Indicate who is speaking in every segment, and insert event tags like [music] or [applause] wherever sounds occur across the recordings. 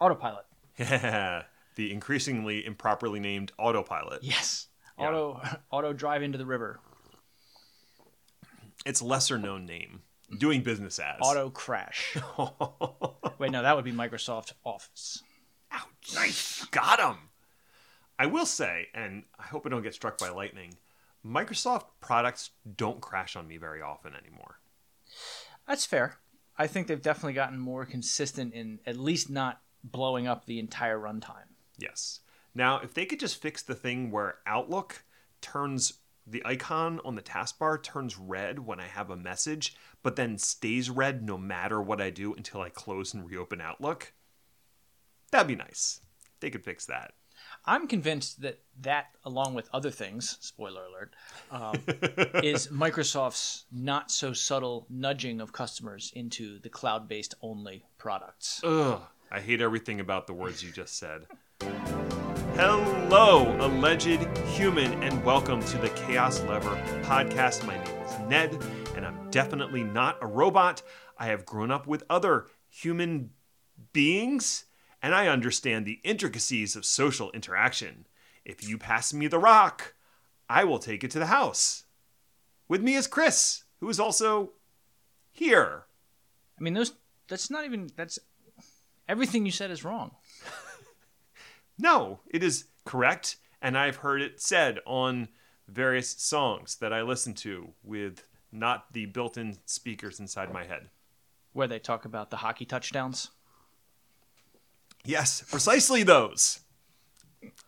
Speaker 1: Autopilot.
Speaker 2: Yeah, the increasingly improperly named autopilot.
Speaker 1: Yes.
Speaker 2: Yeah.
Speaker 1: Auto [laughs] auto drive into the river.
Speaker 2: Its lesser known name, doing business as.
Speaker 1: Auto crash. [laughs] Wait, no, that would be Microsoft Office.
Speaker 2: Ouch. Nice. Got him. I will say, and I hope I don't get struck by lightning, Microsoft products don't crash on me very often anymore.
Speaker 1: That's fair. I think they've definitely gotten more consistent in at least not blowing up the entire runtime.
Speaker 2: Yes. Now, if they could just fix the thing where Outlook turns the icon on the taskbar turns red when I have a message, but then stays red no matter what I do until I close and reopen Outlook, that'd be nice. They could fix that.
Speaker 1: I'm convinced that that, along with other things, spoiler alert, um, [laughs] is Microsoft's not so subtle nudging of customers into the cloud based only products.
Speaker 2: Ugh, I hate everything about the words you just said. Hello, alleged human, and welcome to the Chaos Lever podcast. My name is Ned, and I'm definitely not a robot. I have grown up with other human beings, and I understand the intricacies of social interaction. If you pass me the rock, I will take it to the house. With me is Chris, who is also here.
Speaker 1: I mean, those that's not even that's everything you said is wrong. [laughs]
Speaker 2: No, it is correct, and I've heard it said on various songs that I listen to with not the built-in speakers inside my head.
Speaker 1: Where they talk about the hockey touchdowns.
Speaker 2: Yes, precisely those.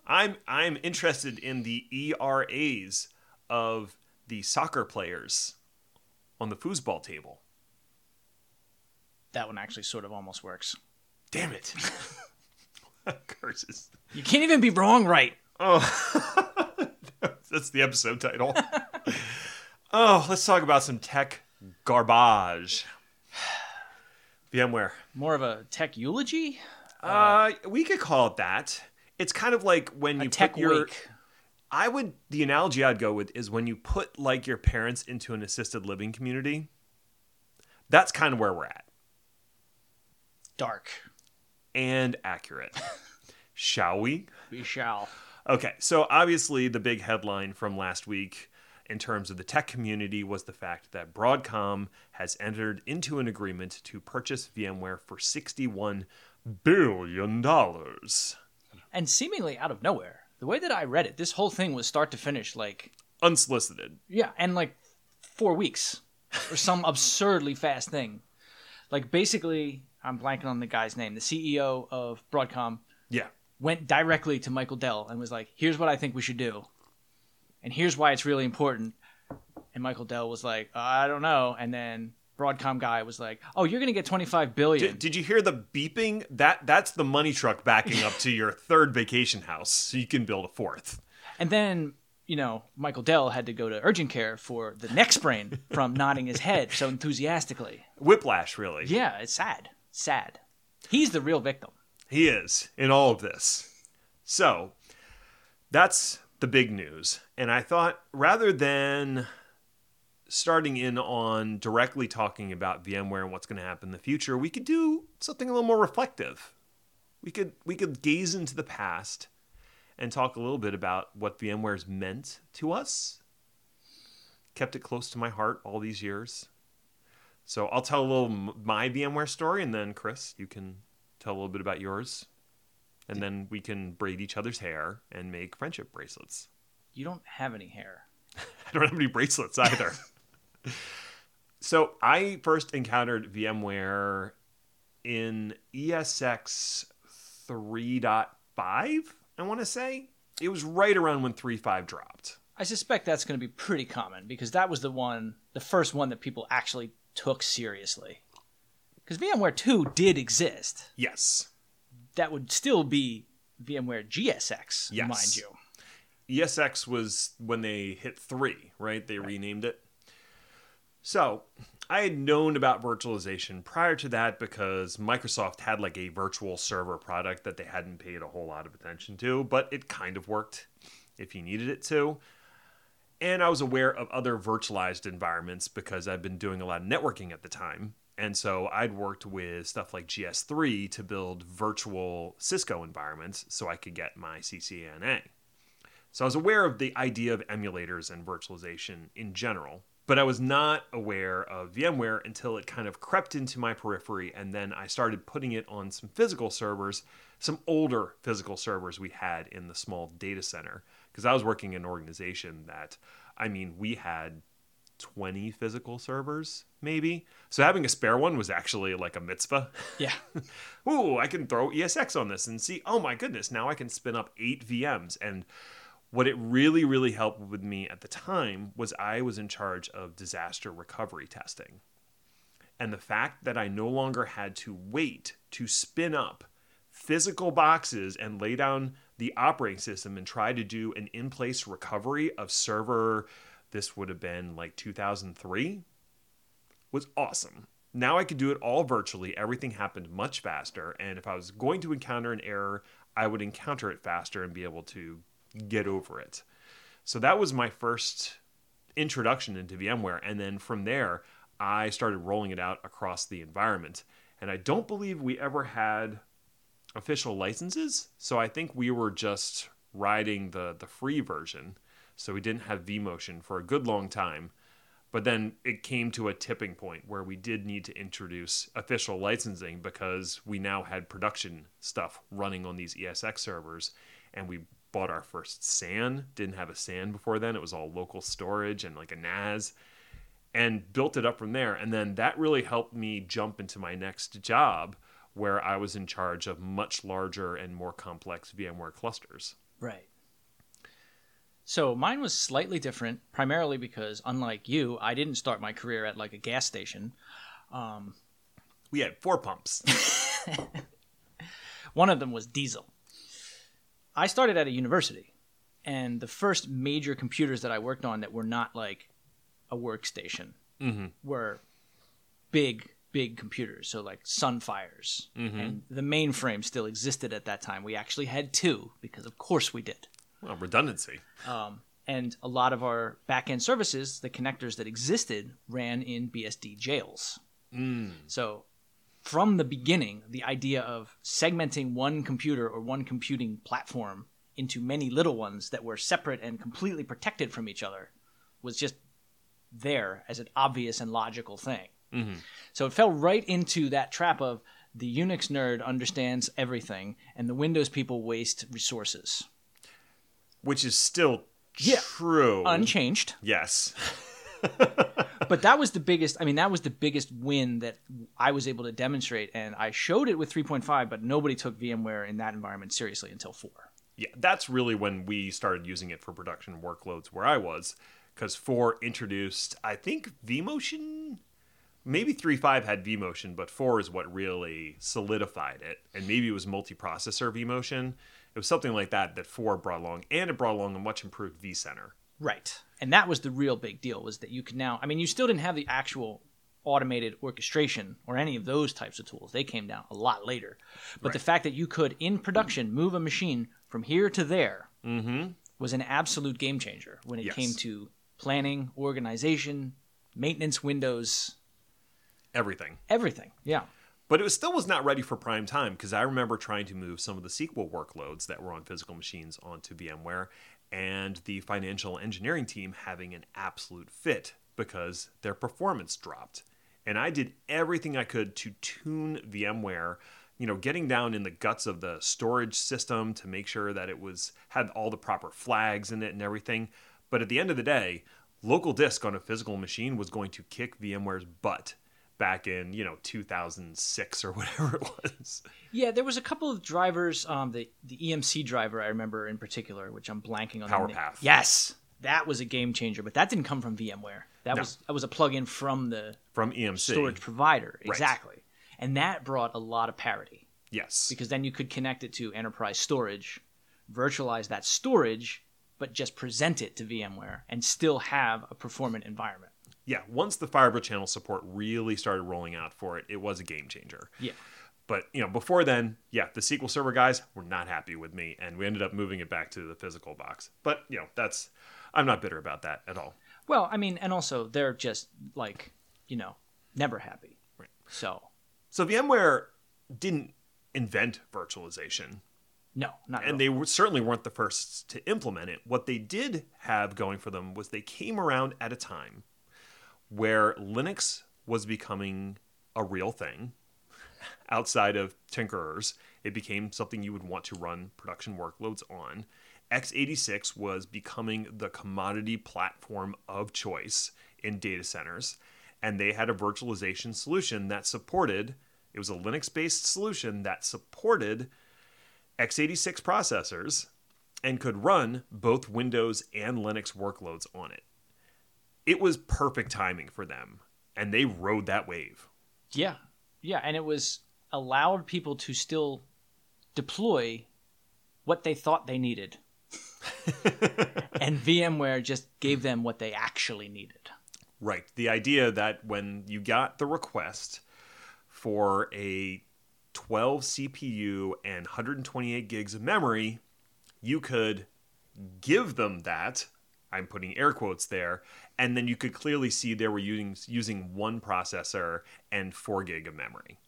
Speaker 2: I'm I'm interested in the ERAs of the soccer players on the foosball table.
Speaker 1: That one actually sort of almost works.
Speaker 2: Damn it. [laughs] Curses.
Speaker 1: You can't even be wrong right.
Speaker 2: Oh, [laughs] that's the episode title. [laughs] oh, let's talk about some tech garbage. VMware.
Speaker 1: More of a tech eulogy?
Speaker 2: Uh, we could call it that. It's kind of like when you
Speaker 1: tech
Speaker 2: put your.
Speaker 1: week.
Speaker 2: I would. The analogy I'd go with is when you put like your parents into an assisted living community. That's kind of where we're at,
Speaker 1: Dark.
Speaker 2: And accurate. [laughs] Shall we?
Speaker 1: We shall.
Speaker 2: Okay, so obviously the big headline from last week in terms of the tech community was the fact that Broadcom has entered into an agreement to purchase VMware for 61 billion dollars.
Speaker 1: And seemingly out of nowhere. The way that I read it, this whole thing was start to finish like
Speaker 2: Unsolicited.
Speaker 1: yeah, and like four weeks or some [laughs] absurdly fast thing. Like basically, I'm blanking on the guy's name. The CEO of Broadcom
Speaker 2: Yeah.
Speaker 1: went directly to Michael Dell and was like, "Here's what I think we should do, and here's why it's really important." And Michael Dell was like, "I don't know," and then Broadcom guy was like, "Oh, you're gonna get 25 billion."
Speaker 2: Did, did you hear the beeping? That that's the money truck backing up to your [laughs] third vacation house so you can build a fourth.
Speaker 1: And then, you know, Michael Dell had to go to urgent care for the neck sprain from [laughs] nodding his head so enthusiastically.
Speaker 2: Whiplash, really.
Speaker 1: Yeah, it's sad. Sad. He's the real victim.
Speaker 2: He is in all of this. So that's the big news. And I thought rather than starting in on directly talking about VMware and what's going to happen in the future, we could do something a little more reflective. We could we could gaze into the past and talk a little bit about what VMware's meant to us. Kept it close to my heart all these years. So I'll tell a little my VMware story, and then Chris, you can tell a little bit about yours, and then we can braid each other's hair and make friendship bracelets.
Speaker 1: You don't have any hair. [laughs]
Speaker 2: I don't have any bracelets either. [laughs] so I first encountered VMware in ESX 3.5, I want to say. It was right around when 3.5 dropped.
Speaker 1: I suspect that's going to be pretty common because that was the one, the first one that people actually took seriously. Because VMware 2 did exist.
Speaker 2: Yes.
Speaker 1: That would still be VMware GSX,
Speaker 2: Yes.
Speaker 1: mind you.
Speaker 2: ESX was when they hit three, right? They renamed it. So I had known about virtualization prior to that because Microsoft had like a virtual server product that they hadn't paid a whole lot of attention to, but it kind of worked if you needed it to. And I was aware of other virtualized environments because I've been doing a lot of networking at the time. And so I'd worked with stuff like GNS3 to build virtual Cisco environments so I could get my CCNA. So I was aware of the idea of emulators and virtualization in general, but I was not aware of VMware until it kind of crept into my periphery and then I started putting it on some physical servers, some older physical servers we had in the small data center because I was working in an organization that I mean, we had 20 physical servers, maybe. So having a spare one was actually like a mitzvah.
Speaker 1: Yeah. [laughs]
Speaker 2: Ooh, I can throw ESX on this and see, oh my goodness, now I can spin up eight VMs. And what it really, really helped with me at the time was I was in charge of disaster recovery testing. And the fact that I no longer had to wait to spin up physical boxes and lay down the operating system and try to do an in place recovery of server, this would have been like 2003, was awesome. Now I could do it all virtually. Everything happened much faster. And if I was going to encounter an error, I would encounter it faster and be able to get over it. So that was my first introduction into VMware. And then from there, I started rolling it out across the environment. And I don't believe we ever had official licenses. So I think we were just riding the the free version. So we didn't have vMotion for a good long time. But then it came to a tipping point where we did need to introduce official licensing because we now had production stuff running on these ESX servers and we bought our first SAN. Didn't have a SAN before then. It was all local storage and like a NAS and built it up from there. And then that really helped me jump into my next job where I was in charge of much larger and more complex VMware clusters.
Speaker 1: Right. So mine was slightly different, primarily because, unlike you, I didn't start my career at like a gas station. Um,
Speaker 2: we had four pumps. [laughs]
Speaker 1: One of them was diesel. I started at a university, and the first major computers that I worked on that were not like a workstation
Speaker 2: mm-hmm.
Speaker 1: were big big computers, so like Sunfires,
Speaker 2: mm-hmm.
Speaker 1: and the mainframe still existed at that time. We actually had two because, of course, we did.
Speaker 2: Well, redundancy.
Speaker 1: Um, and a lot of our backend services, the connectors that existed, ran in BSD jails.
Speaker 2: Mm.
Speaker 1: So, from the beginning, the idea of segmenting one computer or one computing platform into many little ones that were separate and completely protected from each other was just there as an obvious and logical thing.
Speaker 2: Mm-hmm.
Speaker 1: So it fell right into that trap of the Unix nerd understands everything and the Windows people waste resources.
Speaker 2: Which is still
Speaker 1: Yeah.
Speaker 2: true.
Speaker 1: Unchanged.
Speaker 2: yes. [laughs]
Speaker 1: But that was the biggest, I mean, that was the biggest win that I was able to demonstrate. And I showed it with 3.5, but nobody took VMware in that environment seriously until 4.
Speaker 2: Yeah, that's really when we started using it for production workloads where I was. Because 4 introduced, I think, vMotion maybe 3.5 had vmotion but 4 is what really solidified it and maybe it was multiprocessor vmotion it was something like that that 4 brought along and it brought along a much improved vcenter
Speaker 1: Right. And that was the real big deal was that you could now, I mean, you still didn't have the actual automated orchestration or any of those types of tools. They came down a lot later. But the fact that you could, in production, move a machine from here to there
Speaker 2: mm-hmm
Speaker 1: was an absolute game changer when it
Speaker 2: Yes.
Speaker 1: came to planning, organization, maintenance windows,
Speaker 2: everything
Speaker 1: everything. Yeah.
Speaker 2: but it was, still was not ready for prime time because i remember trying to move some of the sql workloads that were on physical machines onto vmware and the financial engineering team having an absolute fit because their performance dropped and i did everything i could to tune vmware you know getting down in the guts of the storage system to make sure that it was had all the proper flags in it and everything but at the end of the day local disk on a physical machine was going to kick vmware's butt back in you know 2006 or [laughs] whatever it was
Speaker 1: Yeah, there was a couple of drivers. Um, the the EMC driver I remember in particular, which I'm blanking on.
Speaker 2: PowerPath.
Speaker 1: Yes, that was a game changer, but that didn't come from VMware. That
Speaker 2: No.
Speaker 1: was that was a plug-in from the
Speaker 2: from emc
Speaker 1: storage provider, exactly, and that brought a lot of parity
Speaker 2: yes
Speaker 1: because then you could connect it to enterprise storage, virtualize that storage, but just present it to VMware and still have a performant environment.
Speaker 2: Yeah once the fiber channel support really started rolling out for it it was a game changer
Speaker 1: Yeah.
Speaker 2: but you know before then yeah the sql server guys were not happy with me and we ended up moving it back to the physical box but you know that's i'm not bitter about that at all
Speaker 1: Well, I mean, and also they're just like, you know, never happy.
Speaker 2: Right.
Speaker 1: So
Speaker 2: So VMware didn't invent virtualization,
Speaker 1: no, not at
Speaker 2: and they were, certainly weren't the first to implement it. What they did have going for them was they came around at a time where Linux was becoming a real thing. Outside of tinkerers, it became something you would want to run production workloads on. x86 was becoming the commodity platform of choice in data centers, and they had a virtualization solution that supported it was a Linux based solution that supported x86 processors and could run both Windows and Linux workloads on it. It was perfect timing for them, and they rode that wave.
Speaker 1: Yeah, yeah, and it was allowed people to still deploy what they thought they needed, [laughs] and VMware just gave them what they actually needed.
Speaker 2: Right. The idea that when you got the request for a 12 CPU and 128 gigs of memory, you could give them that. I'm putting air quotes there, and then you could clearly see they were using using one processor and four gig of memory.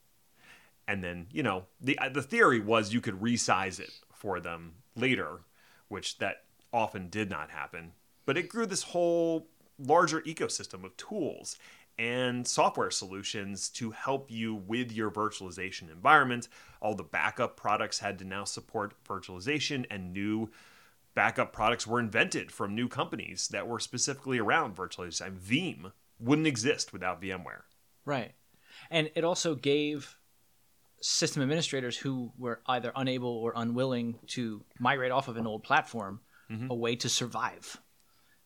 Speaker 2: And then you know the uh, the theory was you could resize it for them later, which that often did not happen. But it grew this whole larger ecosystem of tools and software solutions to help you with your virtualization environment. All the backup products had to now support virtualization, and new backup products were invented from new companies that were specifically around virtualization. Veeam wouldn't exist without VMware.
Speaker 1: Right. And it also gave system administrators who were either unable or unwilling to migrate off of an old platform a way to survive.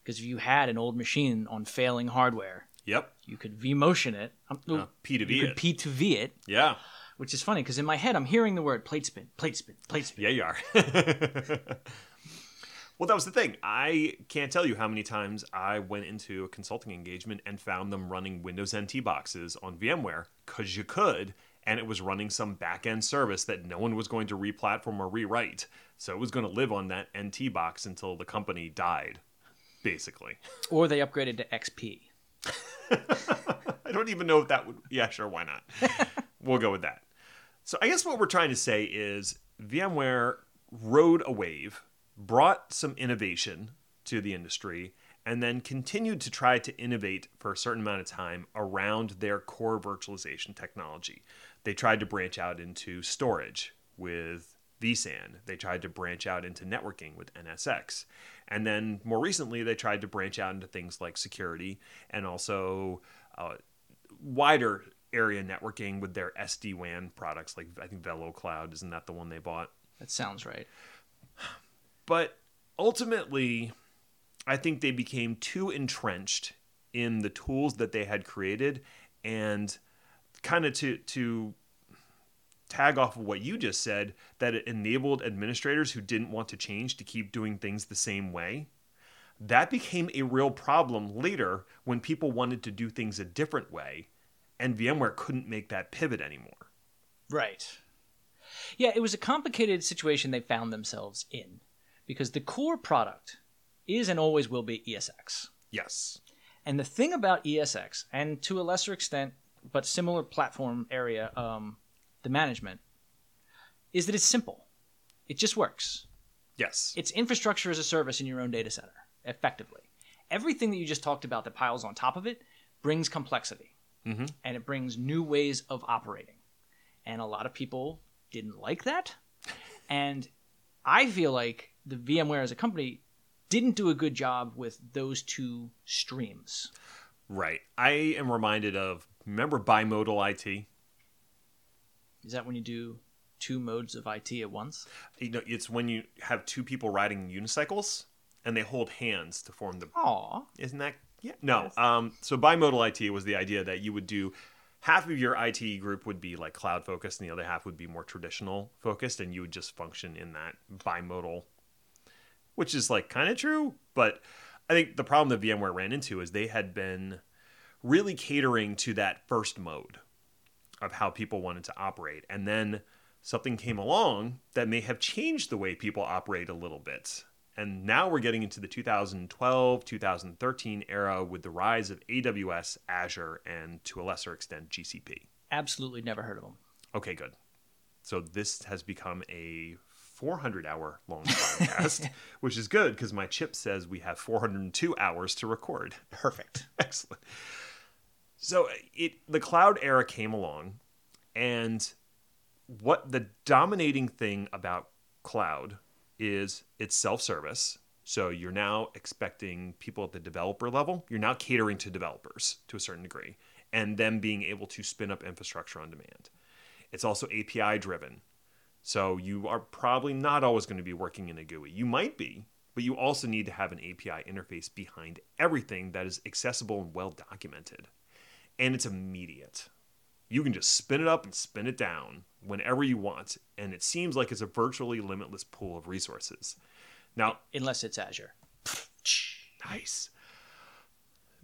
Speaker 1: Because if you had an old machine on failing hardware,
Speaker 2: Yep.
Speaker 1: you could vMotion it. Um,
Speaker 2: Uh, P2V
Speaker 1: you could
Speaker 2: it.
Speaker 1: P2V it,
Speaker 2: Yeah.
Speaker 1: which is funny because in my head I'm hearing the word PlateSpin, plate spin, PlateSpin.
Speaker 2: Yeah, you are. [laughs] well, that was the thing. I can't tell you how many times I went into a consulting engagement and found them running Windows NT boxes on VMware because you could, and it was running some back end service that no one was going to replatform or rewrite. So it was going to live on that NT box until the company died, basically.
Speaker 1: Or they upgraded to XP. [laughs]
Speaker 2: I don't even know if that would. Yeah, sure, why not? [laughs] we'll go with that. So I guess what we're trying to say is VMware rode a wave, brought some innovation to the industry, and then continued to try to innovate for a certain amount of time around their core virtualization technology. They tried to branch out into storage with vSAN. They tried to branch out into networking with NSX. And then more recently, they tried to branch out into things like security and also uh, wider area networking with their SD WAN products, like I think VeloCloud, isn't that the one they bought?
Speaker 1: That sounds right.
Speaker 2: But ultimately, I think they became too entrenched in the tools that they had created and kind of to to tag off of what you just said that it enabled administrators who didn't want to change to keep doing things the same way. That became a real problem later when people wanted to do things a different way and VMware couldn't make that pivot anymore.
Speaker 1: Right. Yeah, it was a complicated situation they found themselves in because the core product is and always will be ESX.
Speaker 2: Yes.
Speaker 1: And the thing about ESX, and to a lesser extent, but similar platform area, um, the management, is that it's simple. It just works.
Speaker 2: Yes.
Speaker 1: It's infrastructure as a service in your own data center, effectively. Everything that you just talked about that piles on top of it brings complexity
Speaker 2: Mhm.
Speaker 1: and it brings new ways of operating. And a lot of people didn't like that. [laughs] And I feel like the VMware as a company didn't do a good job with those two streams.
Speaker 2: Right. I am reminded of remember bimodal IT?
Speaker 1: Is that when you do two modes of IT at once?
Speaker 2: You know, it's when you have two people riding unicycles and they hold hands to form the
Speaker 1: Aw.
Speaker 2: Isn't that yeah? No. Um so bimodal IT was the idea that you would do half of your IT group would be like cloud focused and the other half would be more traditional focused and you would just function in that bimodal which is like kind of true, but I think the problem that VMware ran into is they had been really catering to that first mode of how people wanted to operate. And then something came along that may have changed the way people operate a little bit. And now we're getting into the 2012, 2013 era with the rise of AWS, Azure, and to a lesser extent, GCP.
Speaker 1: Absolutely never heard of them.
Speaker 2: Okay, good. So this has become a 400 hour long podcast, [laughs] which is good because my chip says we have 402 hours to record.
Speaker 1: Perfect. [laughs]
Speaker 2: Excellent. So uh, it the cloud era came along, and what the dominating thing about cloud is it's self-service. So you're now expecting people at the developer level, you're now catering to developers to a certain degree, and them being able to spin up infrastructure on demand. It's also API driven. So you are probably not always going to be working in a GUI. You might be, but you also need to have an API interface behind everything that is accessible and well documented. And it's immediate. You can just spin it up and spin it down whenever you want, and it seems like it's a virtually limitless pool of resources. Now,
Speaker 1: Unless it's Azure.
Speaker 2: nice.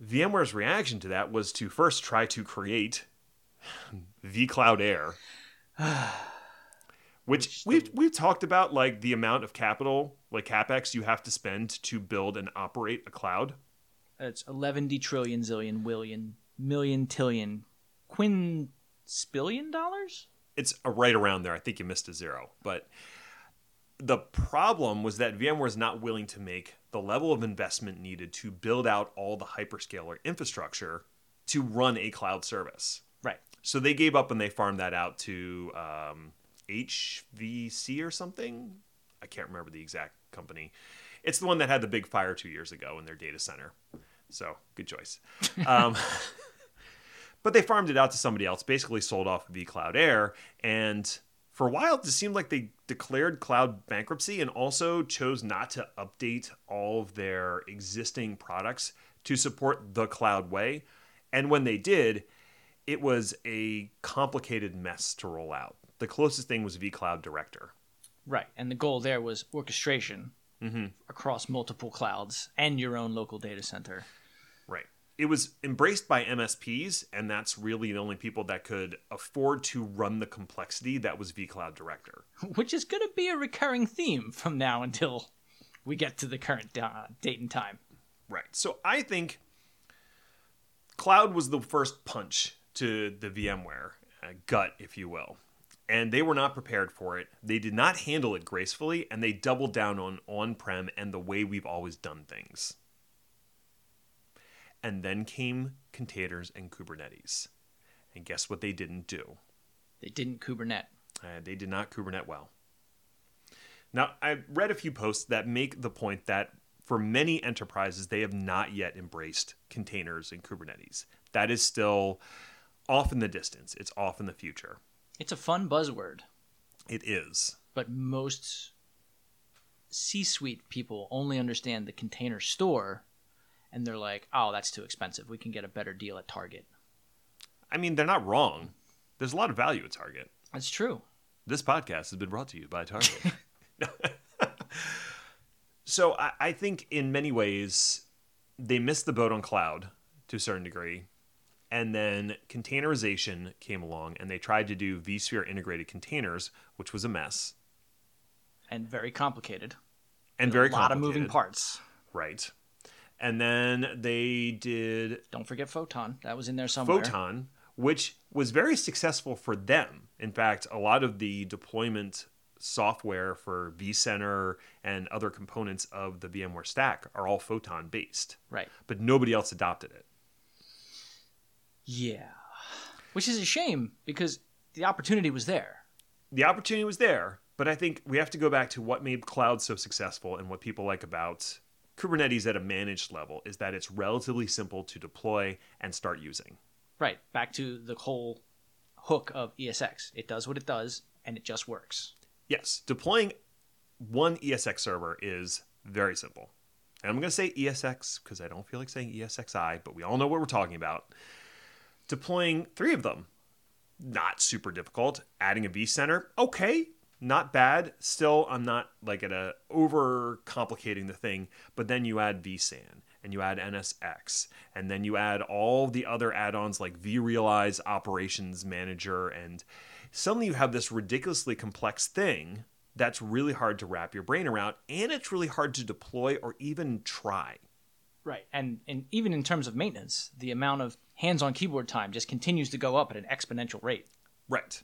Speaker 2: VMware's reaction to that was to first try to create [sighs] vCloud Air, [sighs] which we've we've talked about like the amount of capital, like capex, you have to spend to build and operate a cloud.
Speaker 1: It's 11 D trillion zillion willion million tillion quinspillion dollars?
Speaker 2: It's right around there. I think you missed a zero, but the problem was that VMware is not willing to make the level of investment needed to build out all the hyperscaler infrastructure to run a cloud service.
Speaker 1: Right.
Speaker 2: So they gave up and they farmed that out to um, HVC or something. I can't remember the exact company. It's the one that had the big fire two years ago in their data center. So good choice. [laughs] Um, but they farmed it out to somebody else, basically sold off vCloud Air. And for a while, it seemed like they declared cloud bankruptcy and also chose not to update all of their existing products to support the cloud way. And when they did, it was a complicated mess to roll out. The closest thing was vCloud Director.
Speaker 1: Right. And the goal there was orchestration across multiple clouds and your own local data center.
Speaker 2: Right. It was embraced by MSPs, and that's really the only people that could afford to run the complexity that was vCloud Director. [laughs]
Speaker 1: Which is going to be a recurring theme from now until we get to the current uh, date and time.
Speaker 2: Right. So I think cloud was the first punch to the VMware uh, gut, if you will. And they were not prepared for it. They did not handle it gracefully, and they doubled down on on prem and the way we've always done things. And then came containers and Kubernetes. And guess what they didn't do?
Speaker 1: They didn't Kubernetes.
Speaker 2: Uh, they did not Kubernetes well. Now, I read a few posts that make the point that for many enterprises, they have not yet embraced containers and Kubernetes. That is still off in the distance, it's off in the future.
Speaker 1: It's a fun buzzword,
Speaker 2: It is.
Speaker 1: but most C suite people only understand the container store and they're like, oh, that's too expensive. We can get a better deal at Target.
Speaker 2: I mean, they're not wrong. There's a lot of value at Target.
Speaker 1: That's true.
Speaker 2: This podcast has been brought to you by Target. [laughs] so I, I think in many ways they missed the boat on cloud to a certain degree. And then containerization came along and they tried to do vSphere integrated containers, which was a mess
Speaker 1: And very complicated.
Speaker 2: and very complicated.
Speaker 1: a lot of moving parts.
Speaker 2: Right. And then they did
Speaker 1: Don't forget Photon. That was in there somewhere.
Speaker 2: Photon, which was very successful for them. In fact, a lot of the deployment software for vCenter and other components of the VMware stack are all Photon based,
Speaker 1: Right.
Speaker 2: but nobody else adopted it.
Speaker 1: Yeah. Which is a shame because the opportunity was there.
Speaker 2: The opportunity was there, but I think we have to go back to what made cloud so successful and what people like about Kubernetes at a managed level is that it's relatively simple to deploy and start using.
Speaker 1: Right. Back to the whole hook of ESX. It does what it does and it just works.
Speaker 2: Yes, deploying one ESX server is very simple. And I'm going to say ESX because I don't feel like saying ESXi, but we all know what we're talking about. Deploying three of them, not super difficult. Adding a vCenter, okay, not bad. Still, I'm not like at a over complicating the thing. But then you add vSAN and you add NSX, and then you add all the other add-ons like vRealize Operations Manager, and suddenly you have this ridiculously complex thing that's really hard to wrap your brain around, and it's really hard to deploy or even try.
Speaker 1: Right. And and even in terms of maintenance, the amount of hands-on keyboard time just continues to go up at an exponential rate.
Speaker 2: Right.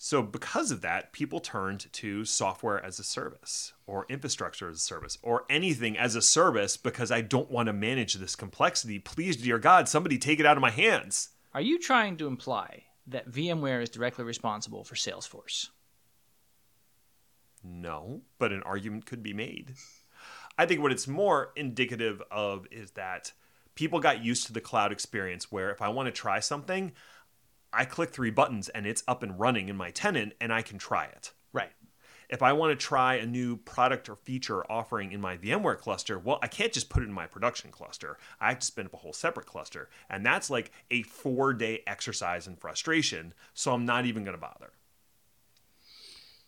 Speaker 2: So, because of that, people turned to software as a service or infrastructure as a service or anything as a service because I don't want to manage this complexity. Please, dear God, somebody take it out of my hands.
Speaker 1: Are you trying to imply that VMware is directly responsible for Salesforce?
Speaker 2: No, but an argument could be made. I think what it's more indicative of is that people got used to the cloud experience where if I want to try something, I click three buttons and it's up and running in my tenant and I can try it.
Speaker 1: Right.
Speaker 2: If I want to try a new product or feature offering in my VMware cluster, well, I can't just put it in my production cluster. I have to spin up a whole separate cluster. And that's like a four day exercise in frustration. So I'm not even going to bother.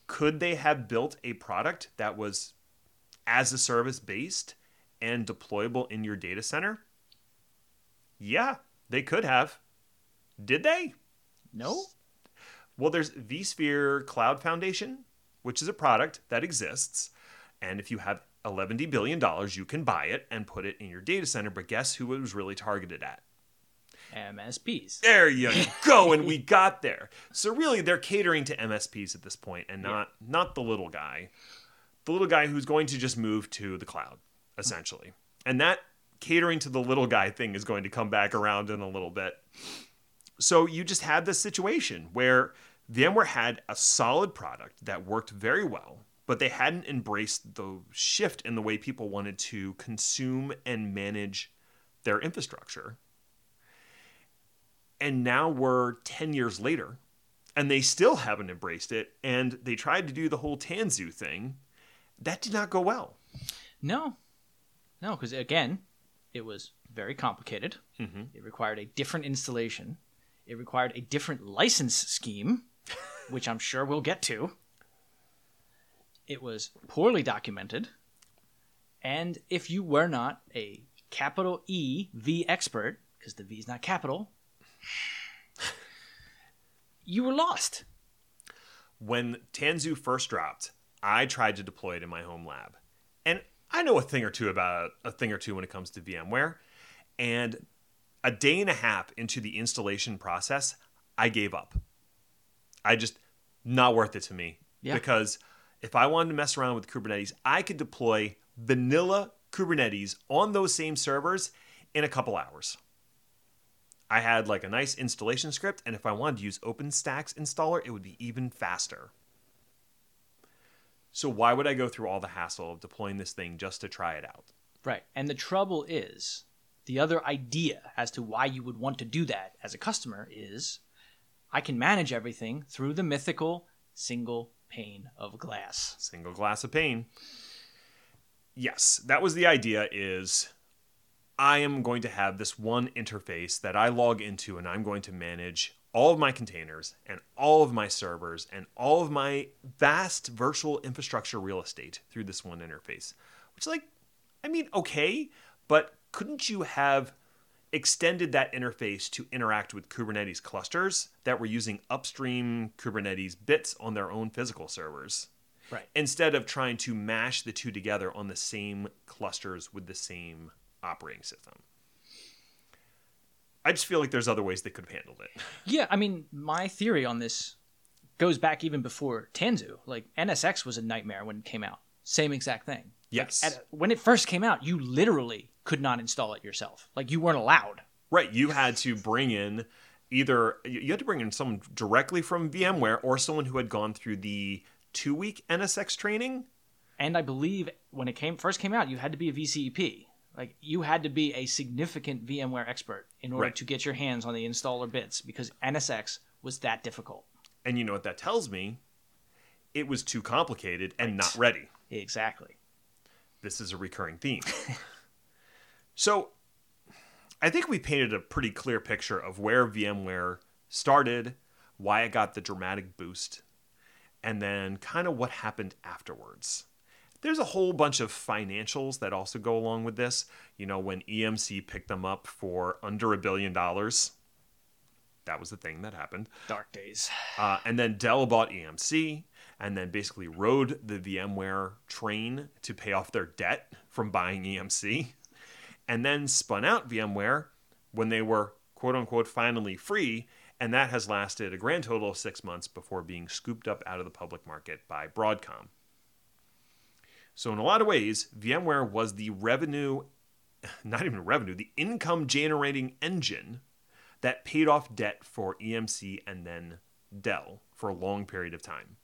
Speaker 2: Could they have built a product that was as a service based and deployable in your data center? Yeah, they could have. Did they?
Speaker 1: No.
Speaker 2: Well, there's vSphere Cloud Foundation, which is a product that exists. And if you have $11 billion, you can buy it and put it in your data center. But guess who it was really targeted at?
Speaker 1: MSPs.
Speaker 2: There you [laughs] go, and we got there. So really, they're catering to MSPs at this point, and not not the little guy, the little guy who's going to just move to the cloud, essentially. And that catering to the little guy thing is going to come back around in a little bit. So you just had this situation where VMware had a solid product that worked very well, but they hadn't embraced the shift in the way people wanted to consume and manage their infrastructure. And now we're 10 years later, and they still haven't embraced it. And they tried to do the whole Tanzu thing. That did not go well.
Speaker 1: No. No, because again, it was very complicated.
Speaker 2: Mm-hmm.
Speaker 1: It required a different installation. It required a different license scheme, [laughs] which I'm sure we'll get to. It was poorly documented. And if you were not a capital E V expert, because the V is not capital, [sighs] you were lost.
Speaker 2: When Tanzu first dropped, I tried to deploy it in my home lab. And I know a thing or two about a thing or two when it comes to VMware. And a day and a half into the installation process, I gave up. I just not worth it to me.
Speaker 1: Yeah.
Speaker 2: Because if I wanted to mess around with Kubernetes, I could deploy vanilla Kubernetes on those same servers in a couple hours. I had like a nice installation script, and if I wanted to use OpenStack's installer, it would be even faster. So why would I go through all the hassle of deploying this thing just to try it out?
Speaker 1: Right. And the trouble is, the other idea as to why you would want to do that as a customer is I can manage everything through the mythical single pane of glass.
Speaker 2: Single glass of pane. Yes, that was the idea is I am going to have this one interface that I log into and I'm going to manage all of my containers and all of my servers and all of my vast virtual infrastructure real estate through this one interface. Which like I mean okay, but couldn't you have extended that interface to interact with Kubernetes clusters that were using upstream Kubernetes bits on their own physical servers?
Speaker 1: Right.
Speaker 2: Instead of trying to mash the two together on the same clusters with the same operating system. I just feel like there's other ways they could have handled it.
Speaker 1: Yeah, I mean, my theory on this goes back even before Tanzu. Like NSX was a nightmare when it came out. Same exact thing.
Speaker 2: Yes.
Speaker 1: At, when it first came out, you literally could not install it yourself. Like you weren't allowed.
Speaker 2: Right. You had to bring in either you had to bring in someone directly from VMware or someone who had gone through the two week NSX training.
Speaker 1: And I believe when it came first came out, you had to be a VCEP. Like you had to be a significant VMware expert in order
Speaker 2: Right.
Speaker 1: to get your hands on the installer bits because NSX was that difficult.
Speaker 2: And you know what that tells me? It was too complicated and not ready.
Speaker 1: Exactly.
Speaker 2: This is a recurring theme. [laughs] so, I think we painted a pretty clear picture of where VMware started, why it got the dramatic boost, and then kind of what happened afterwards. There's a whole bunch of financials that also go along with this. You know, when EMC picked them up for under a billion dollars, that was the thing that happened.
Speaker 1: Dark days.
Speaker 2: Uh, and then Dell bought EMC and then basically rode the VMware train to pay off their debt from buying EMC. and then spun out VMware when they were quote unquote finally free. And that has lasted a grand total of six months before being scooped up out of the public market by Broadcom. So, in a lot of ways, VMware was the revenue, [laughs] not even revenue, the income generating engine that paid off debt for EMC and then Dell for a long period of time.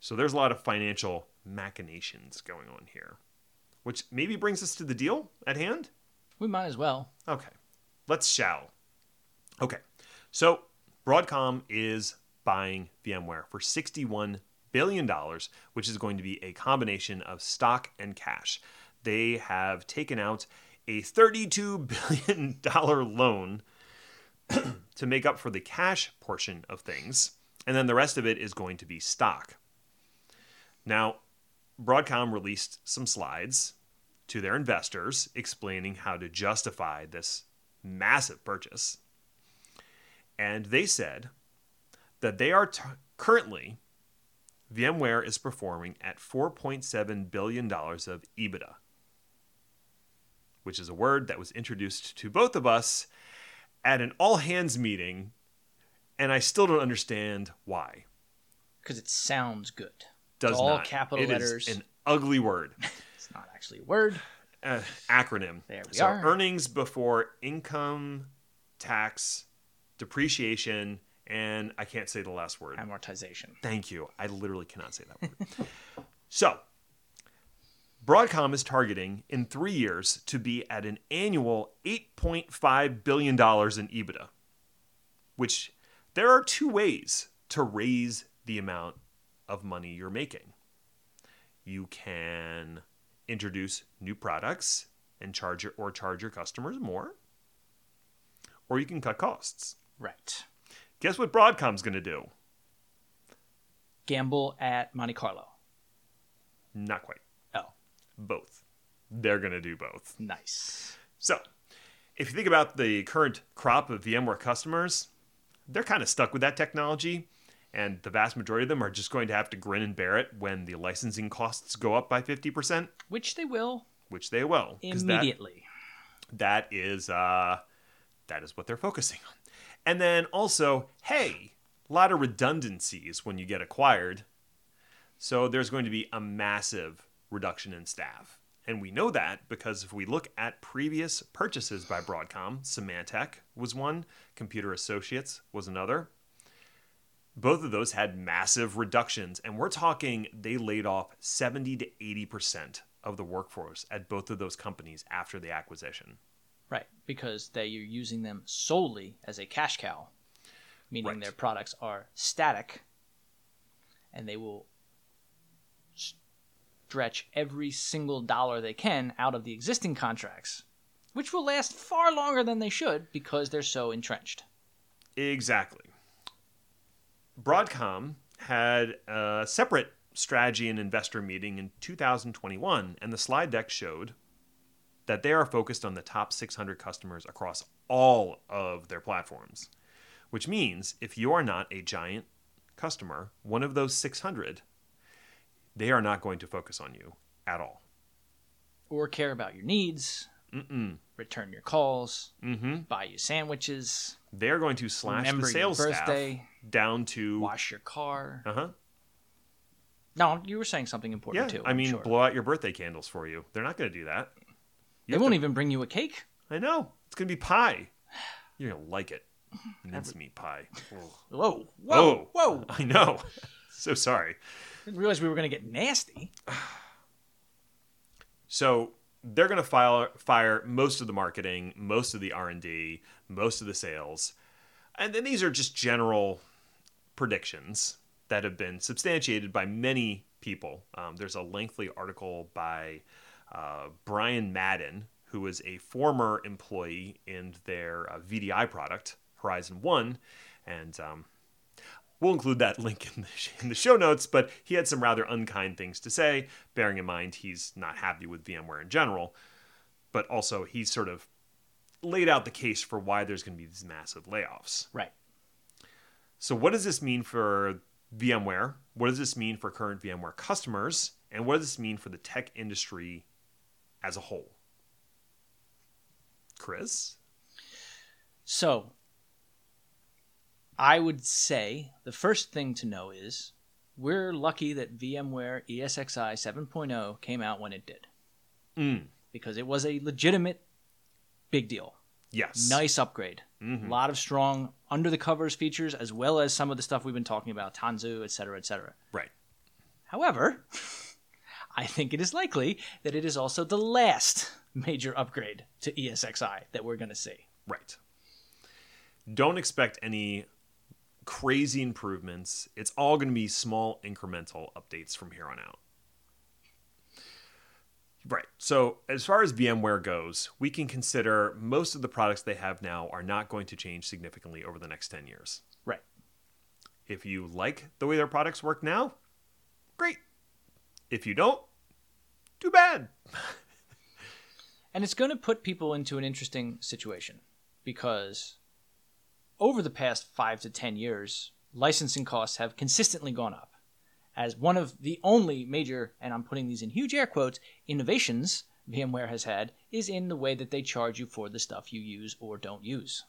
Speaker 2: So, there's a lot of financial machinations going on here, which maybe brings us to the deal at hand.
Speaker 1: We might as well.
Speaker 2: Okay, let's shall. Okay, so Broadcom is buying VMware for $61 billion, dollars, which is going to be a combination of stock and cash. They have taken out a $32 [laughs] billion loan [clears throat] to make up for the cash portion of things, and then the rest of it is going to be stock. Now, Broadcom released some slides to their investors explaining how to justify this massive purchase. And they said that they are t- currently, VMware is performing at $4.7 billion of EBITDA, which is a word that was introduced to both of us at an all hands meeting, and I still don't understand why.
Speaker 1: Because it sounds good.
Speaker 2: Does it's
Speaker 1: all
Speaker 2: not.
Speaker 1: capital
Speaker 2: It is
Speaker 1: letters.
Speaker 2: an ugly word. [laughs]
Speaker 1: It's not actually a word.
Speaker 2: uh, acronym.
Speaker 1: There we
Speaker 2: so
Speaker 1: are.
Speaker 2: earnings before income, tax, depreciation, and I can't say the last word.
Speaker 1: Amortization.
Speaker 2: Thank you. I literally cannot say that word. [laughs] so, Broadcom is targeting in three years to be at an annual $8.5 billion in EBITDA, which there are two ways to raise the amount of money you're making. You can introduce new products and charge your, or charge your customers more, or you can cut costs.
Speaker 1: Right.
Speaker 2: Guess what Broadcom's going to do?
Speaker 1: Gamble at Monte Carlo.
Speaker 2: Not quite.
Speaker 1: Oh,
Speaker 2: both. They're going to do both.
Speaker 1: nice.
Speaker 2: So, if you think about the current crop of VMware customers, they're kind of stuck with that technology, and the vast majority of them are just going to have to grin and bear it when the licensing costs go up by 50%,
Speaker 1: Which they will
Speaker 2: which they will. 'cause that-
Speaker 1: immediately.
Speaker 2: that is uh that is what they're focusing on. And then also, hey, a lot of redundancies when you get acquired. So there's going to be a massive reduction in staff. And we know that because if we look at previous purchases by Broadcom, Symantec was one, Computer Associates was another. Both of those had massive reductions, and we're talking they laid off 70 to 80% of the workforce at both of those companies after the acquisition.
Speaker 1: Right. Because they are using them solely as a cash cow, meaning
Speaker 2: Right.
Speaker 1: their products are static and they will stretch every single dollar they can out of the existing contracts, which will last far longer than they should because they're so entrenched.
Speaker 2: Exactly. Broadcom had a separate strategy and investor meeting in 2021, and the slide deck showed that they are focused on the top 600 customers across all of their platforms. Which means if you are not a giant customer, one of those 600, they are not going to focus on you at all.
Speaker 1: Or care about your needs,
Speaker 2: Mm-mm.
Speaker 1: return your calls,
Speaker 2: Mm-hmm.
Speaker 1: buy you sandwiches,
Speaker 2: They're going to slash
Speaker 1: remember
Speaker 2: the sales
Speaker 1: your
Speaker 2: staff down to.
Speaker 1: wash your car.
Speaker 2: Uh huh.
Speaker 1: No, you were saying something important
Speaker 2: Yeah,
Speaker 1: too.
Speaker 2: I mean,
Speaker 1: sure.
Speaker 2: blow out your birthday candles for you. They're not going to do that. You
Speaker 1: they won't
Speaker 2: to-
Speaker 1: even bring you a cake.
Speaker 2: I know. It's going to be pie. You're going to like it. [sighs] Mincemeat pie. Ugh.
Speaker 1: Whoa, whoa, whoa! [laughs]
Speaker 2: I know. [laughs] so sorry.
Speaker 1: Didn't realize we were going to get nasty. [sighs]
Speaker 2: So they're going to file, fire most of the marketing, most of the R&D, most of the sales. And then these are just general predictions that have been substantiated by many people. Um, there's a lengthy article by uh, Brian Madden, who was a former employee in their uh, VDI product, Horizon One, and um, we'll include that [laughs] link in the, in the show notes. But he had some rather unkind things to say, bearing in mind he's not happy with VMware in general, but also he sort of laid out the case for why there's going to be these massive layoffs.
Speaker 1: Right.
Speaker 2: So, what does this mean for VMware? What does this mean for current VMware customers? And what does this mean for the tech industry as a whole? Chris?
Speaker 1: So, I would say the first thing to know is we're lucky that VMware ESXi 7.0 came out when it did
Speaker 2: Mm.
Speaker 1: because it was a legitimate big deal.
Speaker 2: Yes.
Speaker 1: Nice upgrade.
Speaker 2: Mhm.
Speaker 1: A lot of strong under the covers features as well as some of the stuff we've been talking about, Tanzu, et cetera, et cetera.
Speaker 2: Right.
Speaker 1: However, [laughs] I think it is likely that it is also the last major upgrade to ESXi that we're going to see.
Speaker 2: Right. Don't expect any crazy improvements. It's all going to be small incremental updates from here on out. Right. So, as far as VMware goes, we can consider most of the products they have now are not going to change significantly over the next 10 years.
Speaker 1: Right.
Speaker 2: If you like the way their products work now, great. If you don't, too bad. [laughs]
Speaker 1: And it's going to put people into an interesting situation because over the past five to 10 years, licensing costs have consistently gone up. As one of the only major, and I'm putting these in huge air quotes, innovations VMware has had is in the way that they charge you for the stuff you use or don't use.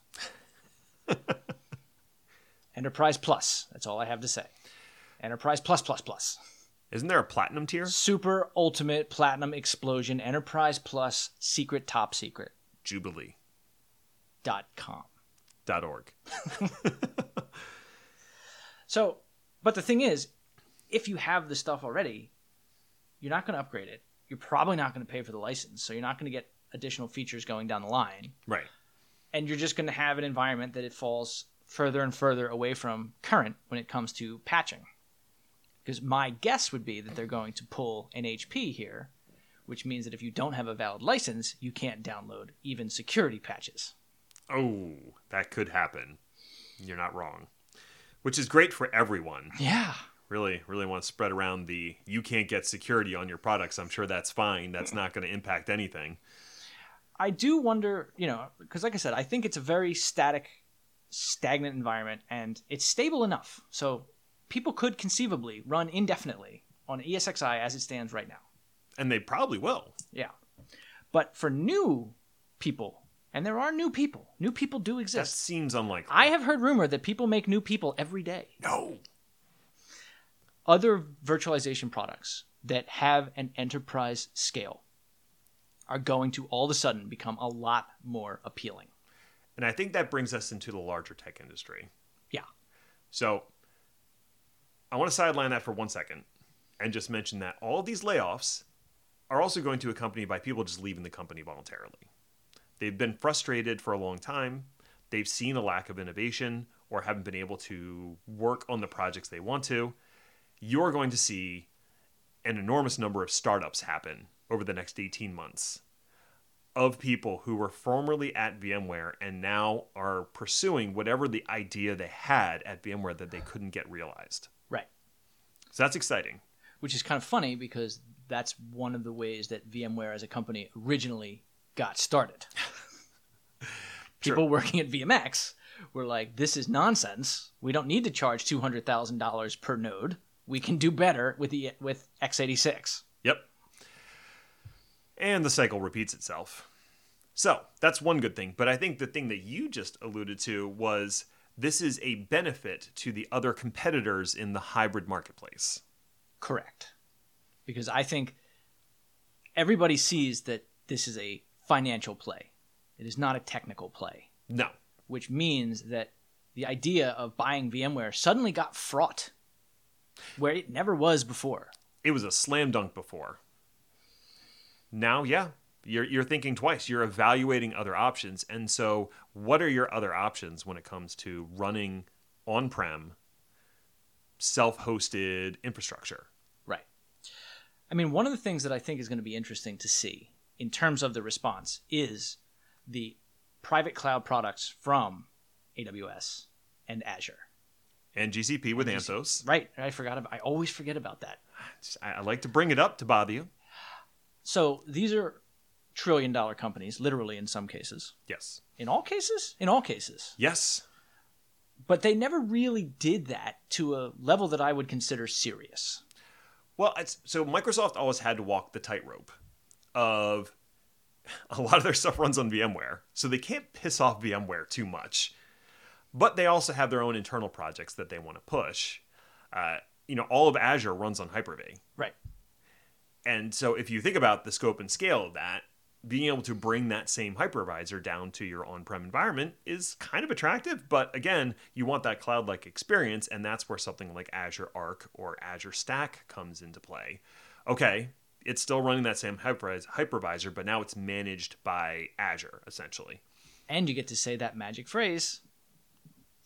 Speaker 1: [laughs] Enterprise Plus, that's all I have to say. Enterprise Plus Plus Plus.
Speaker 2: Isn't there a platinum tier?
Speaker 1: Super Ultimate Platinum Explosion Enterprise Plus Secret Top Secret
Speaker 2: Jubilee.org.
Speaker 1: dot com. [laughs] So, but the thing is, if you have the stuff already, you're not going to upgrade it. You're probably not going to pay for the license, so you're not going to get additional features going down the line,
Speaker 2: Right.
Speaker 1: and you're just going to have an environment that it falls further and further away from current when it comes to patching. Because my guess would be that they're going to pull an HP here, which means that if you don't have a valid license, you can't download even security patches.
Speaker 2: Oh, that could happen. You're not wrong. Which is great for everyone.
Speaker 1: Yeah.
Speaker 2: Really, really want to spread around the you can't get security on your products. I'm sure that's fine. That's not going to impact anything.
Speaker 1: I do wonder, you know, because like I said, I think it's a very static, stagnant environment, and it's stable enough. So people could conceivably run indefinitely on ESXi as it stands right now.
Speaker 2: And they probably will.
Speaker 1: Yeah. But for new people, and there are new people, new people do exist.
Speaker 2: That seems unlikely.
Speaker 1: I have heard rumor that people make new people every day.
Speaker 2: no.
Speaker 1: Other virtualization products that have an enterprise scale are going to all of a sudden become a lot more appealing.
Speaker 2: And I think that brings us into the larger tech industry.
Speaker 1: Yeah.
Speaker 2: So I want to sideline that for one second and just mention that all of these layoffs are also going to accompany by people just leaving the company voluntarily. They've been frustrated for a long time. They've seen a lack of innovation or haven't been able to work on the projects they want to. You're going to see an enormous number of startups happen over the next 18 months of people who were formerly at VMware and now are pursuing whatever the idea they had at VMware that they couldn't get realized. So that's exciting.
Speaker 1: which is kind of funny because that's one of the ways that VMware as a company originally got started. [laughs] People working at VMX were like, "This is nonsense. We don't need to charge two hundred thousand dollars per node. We can do better with the with x86."
Speaker 2: Yep. And the cycle repeats itself. So that's one good thing. But I think the thing that you just alluded to was this is a benefit to the other competitors in the hybrid marketplace.
Speaker 1: Correct. Because I think everybody sees that this is a financial play. It is not a technical play.
Speaker 2: No.
Speaker 1: which means that the idea of buying VMware suddenly got fraught where it never was before.
Speaker 2: It was a slam dunk before. Now, yeah, you're, you're thinking twice. You're evaluating other options. And so, what are your other options when it comes to running on prem, self hosted infrastructure?
Speaker 1: Right. I mean, one of the things that I think is going to be interesting to see in terms of the response is the private cloud products from AWS and Azure.
Speaker 2: And GCP with Anthos.
Speaker 1: Right. I forgot about I always forget about that.
Speaker 2: I, I like to bring it up to bother you.
Speaker 1: So, these are trillion dollar companies literally in some cases.
Speaker 2: Yes.
Speaker 1: In all cases? In all cases.
Speaker 2: Yes.
Speaker 1: but they never really did that to a level that I would consider serious.
Speaker 2: Well, it's, so Microsoft always had to walk the tightrope of [laughs] a lot of their stuff runs on VMware, so they can't piss off VMware too much. But they also have their own internal projects that they want to push. Uh, you know, all of Azure runs on Hyper-V.
Speaker 1: Right.
Speaker 2: And so if you think about the scope and scale of that, being able to bring that same hypervisor down to your on-prem environment is kind of attractive, but again, you want that cloud-like experience and that's where something like Azure Arc or Azure Stack comes into play. Okay, it's still running that same hypervisor, but now it's managed by Azure essentially.
Speaker 1: And you get to say that magic phrase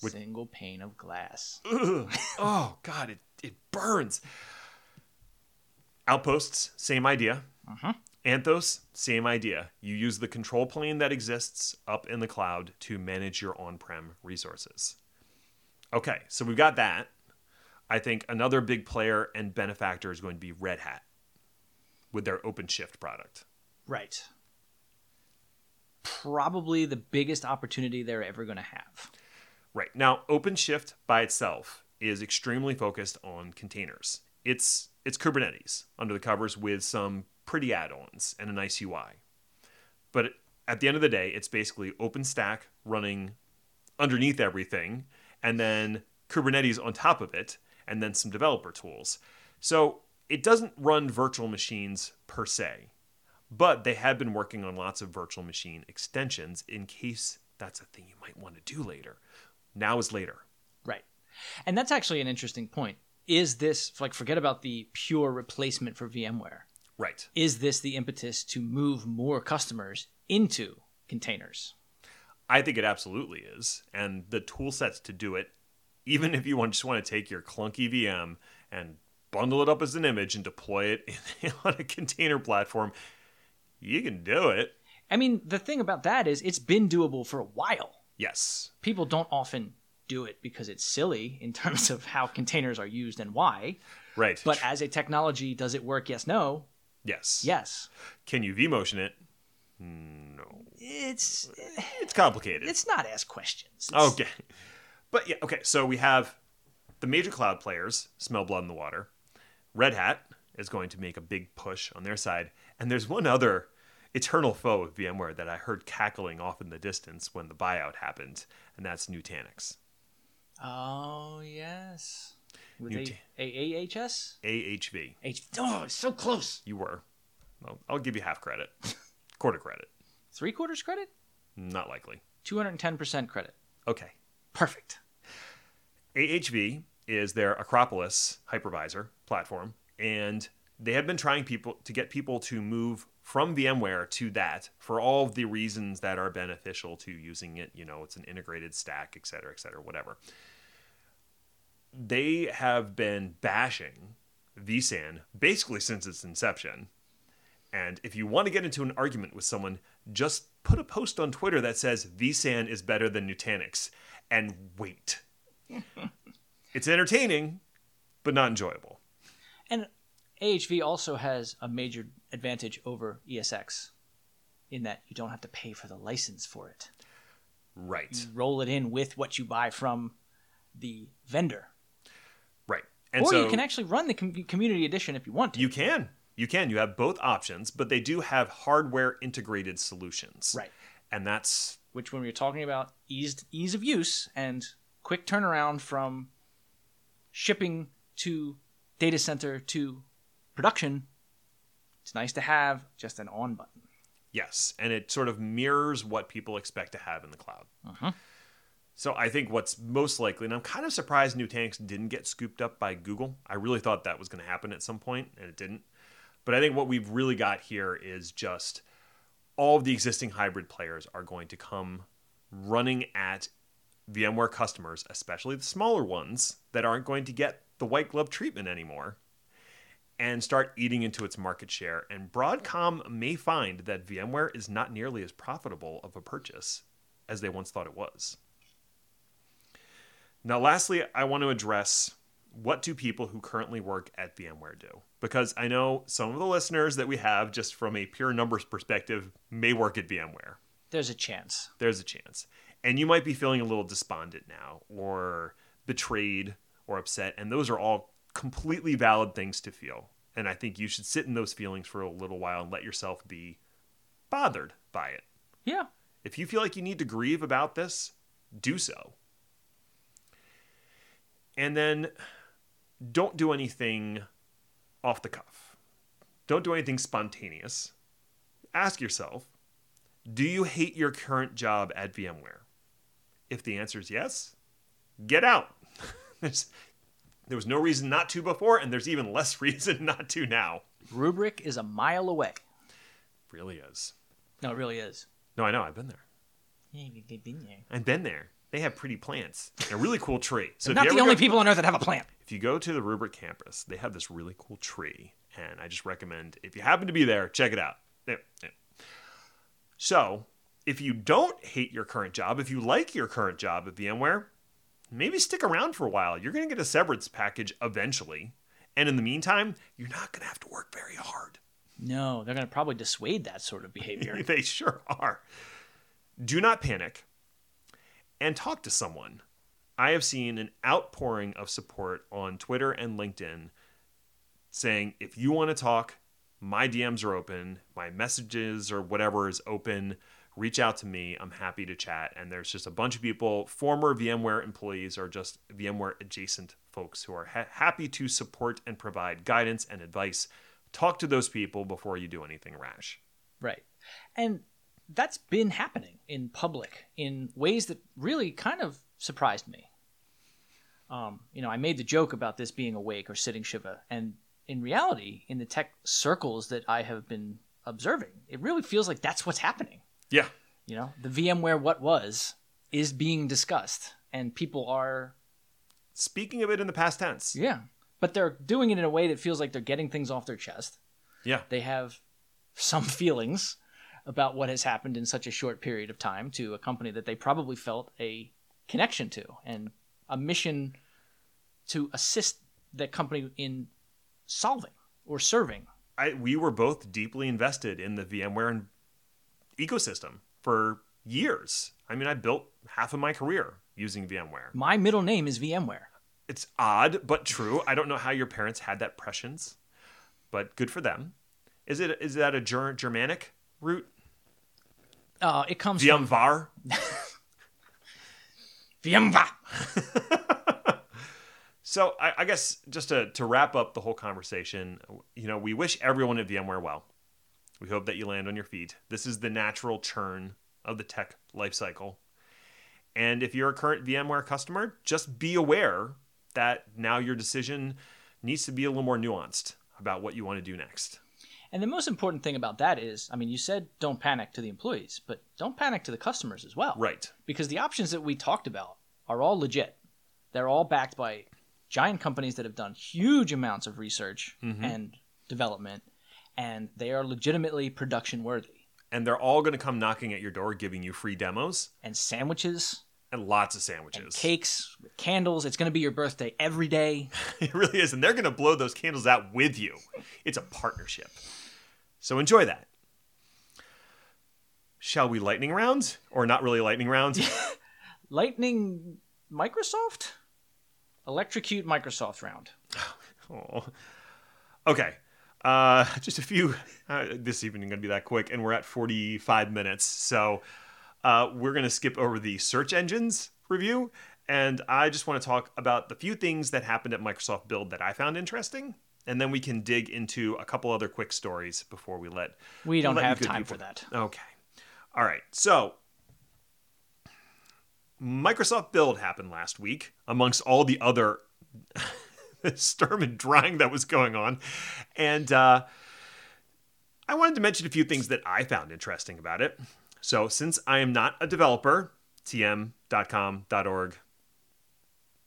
Speaker 1: single pane of glass. [laughs]
Speaker 2: oh god, it it burns. Outposts, same idea.
Speaker 1: Uh-huh.
Speaker 2: Anthos, same idea. You use the control plane that exists up in the cloud to manage your on prem resources. Okay, so we've got that. I think another big player and benefactor is going to be Red Hat with their OpenShift product.
Speaker 1: Right. Probably the biggest opportunity they're ever going to have.
Speaker 2: Right. Now, OpenShift by itself is extremely focused on containers. It's it's Kubernetes under the covers with some pretty add-ons and a nice UI. But at the end of the day, it's basically OpenStack running underneath everything and then Kubernetes on top of it and then some developer tools. So, it doesn't run virtual machines per se, but they have been working on lots of virtual machine extensions in case that's a thing you might want to do later. Now is later.
Speaker 1: Right. And that's actually an interesting point. Is this, like, forget about the pure replacement for VMware.
Speaker 2: Right.
Speaker 1: Is this the impetus to move more customers into containers?
Speaker 2: I think it absolutely is. And the tool sets to do it, even if you want, just want to take your clunky VM and bundle it up as an image and deploy it [laughs] on a container platform, you can do it.
Speaker 1: I mean, the thing about that is it's been doable for a while.
Speaker 2: Yes.
Speaker 1: People don't often do it because it's silly in terms of how containers are used and why.
Speaker 2: Right.
Speaker 1: But as a technology, does it work? Yes, no.
Speaker 2: Yes.
Speaker 1: Yes.
Speaker 2: Can you vMotion it? No.
Speaker 1: It's eh,
Speaker 2: It's complicated.
Speaker 1: it's not ask questions. It's-
Speaker 2: Okay. But yeah, okay. So we have the major cloud players smell blood in the water. Red Hat is going to make a big push on their side. And there's one other eternal foe of VMware that I heard cackling off in the distance when the buyout happened, and that's Nutanix.
Speaker 1: Oh yes. With
Speaker 2: New
Speaker 1: a,
Speaker 2: t-
Speaker 1: a- AHS?
Speaker 2: AHV.
Speaker 1: H- oh, so close.
Speaker 2: You were. Well, I'll give you half credit. [laughs] Quarter credit.
Speaker 1: Three quarters credit?
Speaker 2: Not likely.
Speaker 1: 210% credit.
Speaker 2: Okay.
Speaker 1: Perfect.
Speaker 2: AHV is their Acropolis hypervisor platform, and they have been trying people to get people to move from VMware to that for all the reasons that are beneficial to using it. You know, it's an integrated stack, et cetera, et cetera, whatever. They have been bashing vSAN basically since its inception. And if you want to get into an argument with someone, just put a post on Twitter that says vSAN is better than Nutanix and wait. [laughs] it's entertaining, but not enjoyable.
Speaker 1: And AHV also has a major advantage over ESX in that you don't have to pay for the license for it.
Speaker 2: Right.
Speaker 1: You roll it in with what you buy from the vendor.
Speaker 2: And
Speaker 1: or
Speaker 2: so
Speaker 1: you can actually run the com- community edition if you want to.
Speaker 2: you can. You can. You have both options, but they do have hardware integrated solutions.
Speaker 1: right.
Speaker 2: And that's
Speaker 1: Which, when we're talking about ease, ease of use and quick turnaround from shipping to data center to production, it's nice to have just an on button.
Speaker 2: yes, and it sort of mirrors what people expect to have in the cloud.
Speaker 1: Uh-huh.
Speaker 2: So I think what's most likely, and I'm kind of surprised Nutanix didn't get scooped up by Google. I really thought that was going to happen at some point, and it didn't. But I think what we've really got here is just all of the existing hybrid players are going to come running at VMware customers, especially the smaller ones that aren't going to get the white glove treatment anymore, and start eating into its market share. And Broadcom may find that VMware is not nearly as profitable of a purchase as they once thought it was. Now, lastly, I want to address what do people who currently work at VMware do? Because I know some of the listeners that we have, just from a pure numbers perspective, may work at VMware.
Speaker 1: There's a chance.
Speaker 2: There's a chance. And you might be feeling a little despondent now, or betrayed, or upset. And those are all completely valid things to feel. And I think you should sit in those feelings for a little while and let yourself be bothered by it.
Speaker 1: Yeah.
Speaker 2: If you feel like you need to grieve about this, do so. And then don't do anything off the cuff. Don't do anything spontaneous. Ask yourself Do you hate your current job at VMware? If the answer is yes, get out. [laughs] There was no reason not to before, and there's even less [laughs] reason not to now.
Speaker 1: Rubrik is a mile away.
Speaker 2: Really is.
Speaker 1: No, it really is.
Speaker 2: No, I know. I've been there.
Speaker 1: Yeah, you've been there.
Speaker 2: I've been there. They have pretty plants. A really cool tree. So
Speaker 1: Not the only
Speaker 2: go-
Speaker 1: people on earth that have a plant.
Speaker 2: if you go to the Rubrik campus, they have this really cool tree, and I just recommend if you happen to be there, check it out. Yeah, yeah. So, if you don't hate your current job, if you like your current job at VMware, maybe stick around for a while. You're going to get a severance package eventually, and in the meantime, you're not going to have to work very hard.
Speaker 1: No, they're going to probably dissuade that sort of behavior. [laughs]
Speaker 2: they sure are. Do not panic and talk to someone. I have seen an outpouring of support on Twitter and LinkedIn saying if you want to talk, my DMs are open, my messages or whatever is open. Reach out to me. I'm happy to chat. And there's just a bunch of people, former VMware employees or just VMware adjacent folks who are ha- happy to support and provide guidance and advice. Talk to those people before you do anything rash.
Speaker 1: Right. And that's been happening in public in ways that really kind of surprised me. Um, you know, I made the joke about this being awake or sitting Shiva, and in reality, in the tech circles that I have been observing, it really feels like that's what's happening.
Speaker 2: Yeah.
Speaker 1: You know, the VMware what was is being discussed, and people are,
Speaker 2: Speaking of it in the past tense.
Speaker 1: yeah, but they're doing it in a way that feels like they're getting things off their chest.
Speaker 2: Yeah.
Speaker 1: they have some [laughs] feelings about what has happened in such a short period of time to a company that they probably felt a connection to and a mission to assist that company in solving or serving.
Speaker 2: I, we were both deeply invested in the VMware ecosystem for years. I mean, I built half of my career using VMware.
Speaker 1: My middle name is VMware.
Speaker 2: It's odd but true. I don't know how your parents had that prescience, but good for them. Is it is that a Germanic root?
Speaker 1: Uh, it comes from
Speaker 2: VMvar? [laughs]
Speaker 1: VMware. [laughs]
Speaker 2: So I, I guess just to, to wrap up the whole conversation, you know, we wish everyone at VMware well. We hope that you land on your feet. This is the natural churn of the tech life cycle. And if you're a current VMware customer, just be aware that now your decision needs to be a little more nuanced about what you want to do next.
Speaker 1: And the most important thing about that is, I mean, you said don't panic to the employees, but don't panic to the customers as well.
Speaker 2: Right.
Speaker 1: because the options that we talked about are all legit. They're all backed by giant companies that have done huge amounts of research mm-hmm. and development, and they are legitimately production worthy.
Speaker 2: And they're all going to come knocking at your door giving you free demos
Speaker 1: And sandwiches
Speaker 2: and lots of
Speaker 1: and
Speaker 2: sandwiches.
Speaker 1: cakes, with candles. It's going to be your birthday every day. [laughs]
Speaker 2: It really is. And they're going to blow those candles out with you. It's a partnership. So enjoy that. Shall we lightning round or not really lightning round? [laughs]
Speaker 1: Lightning Microsoft? Electrocute Microsoft round.
Speaker 2: oh. Okay. Uh, just a few. Uh, this evening going to be that quick, and we're at 45 minutes. So uh, we're going to skip over the search engines review. And I just want to talk about the few things that happened at Microsoft Build that I found interesting. And then we can dig into a couple other quick stories before we let
Speaker 1: We don't
Speaker 2: let
Speaker 1: have time
Speaker 2: people-
Speaker 1: for that.
Speaker 2: Okay. All right. So, Microsoft Build happened last week amongst all the other [laughs] Sturm and Drang that was going on. And uh, I wanted to mention a few things that I found interesting about it. So, since I am not a developer, tm.com, .org,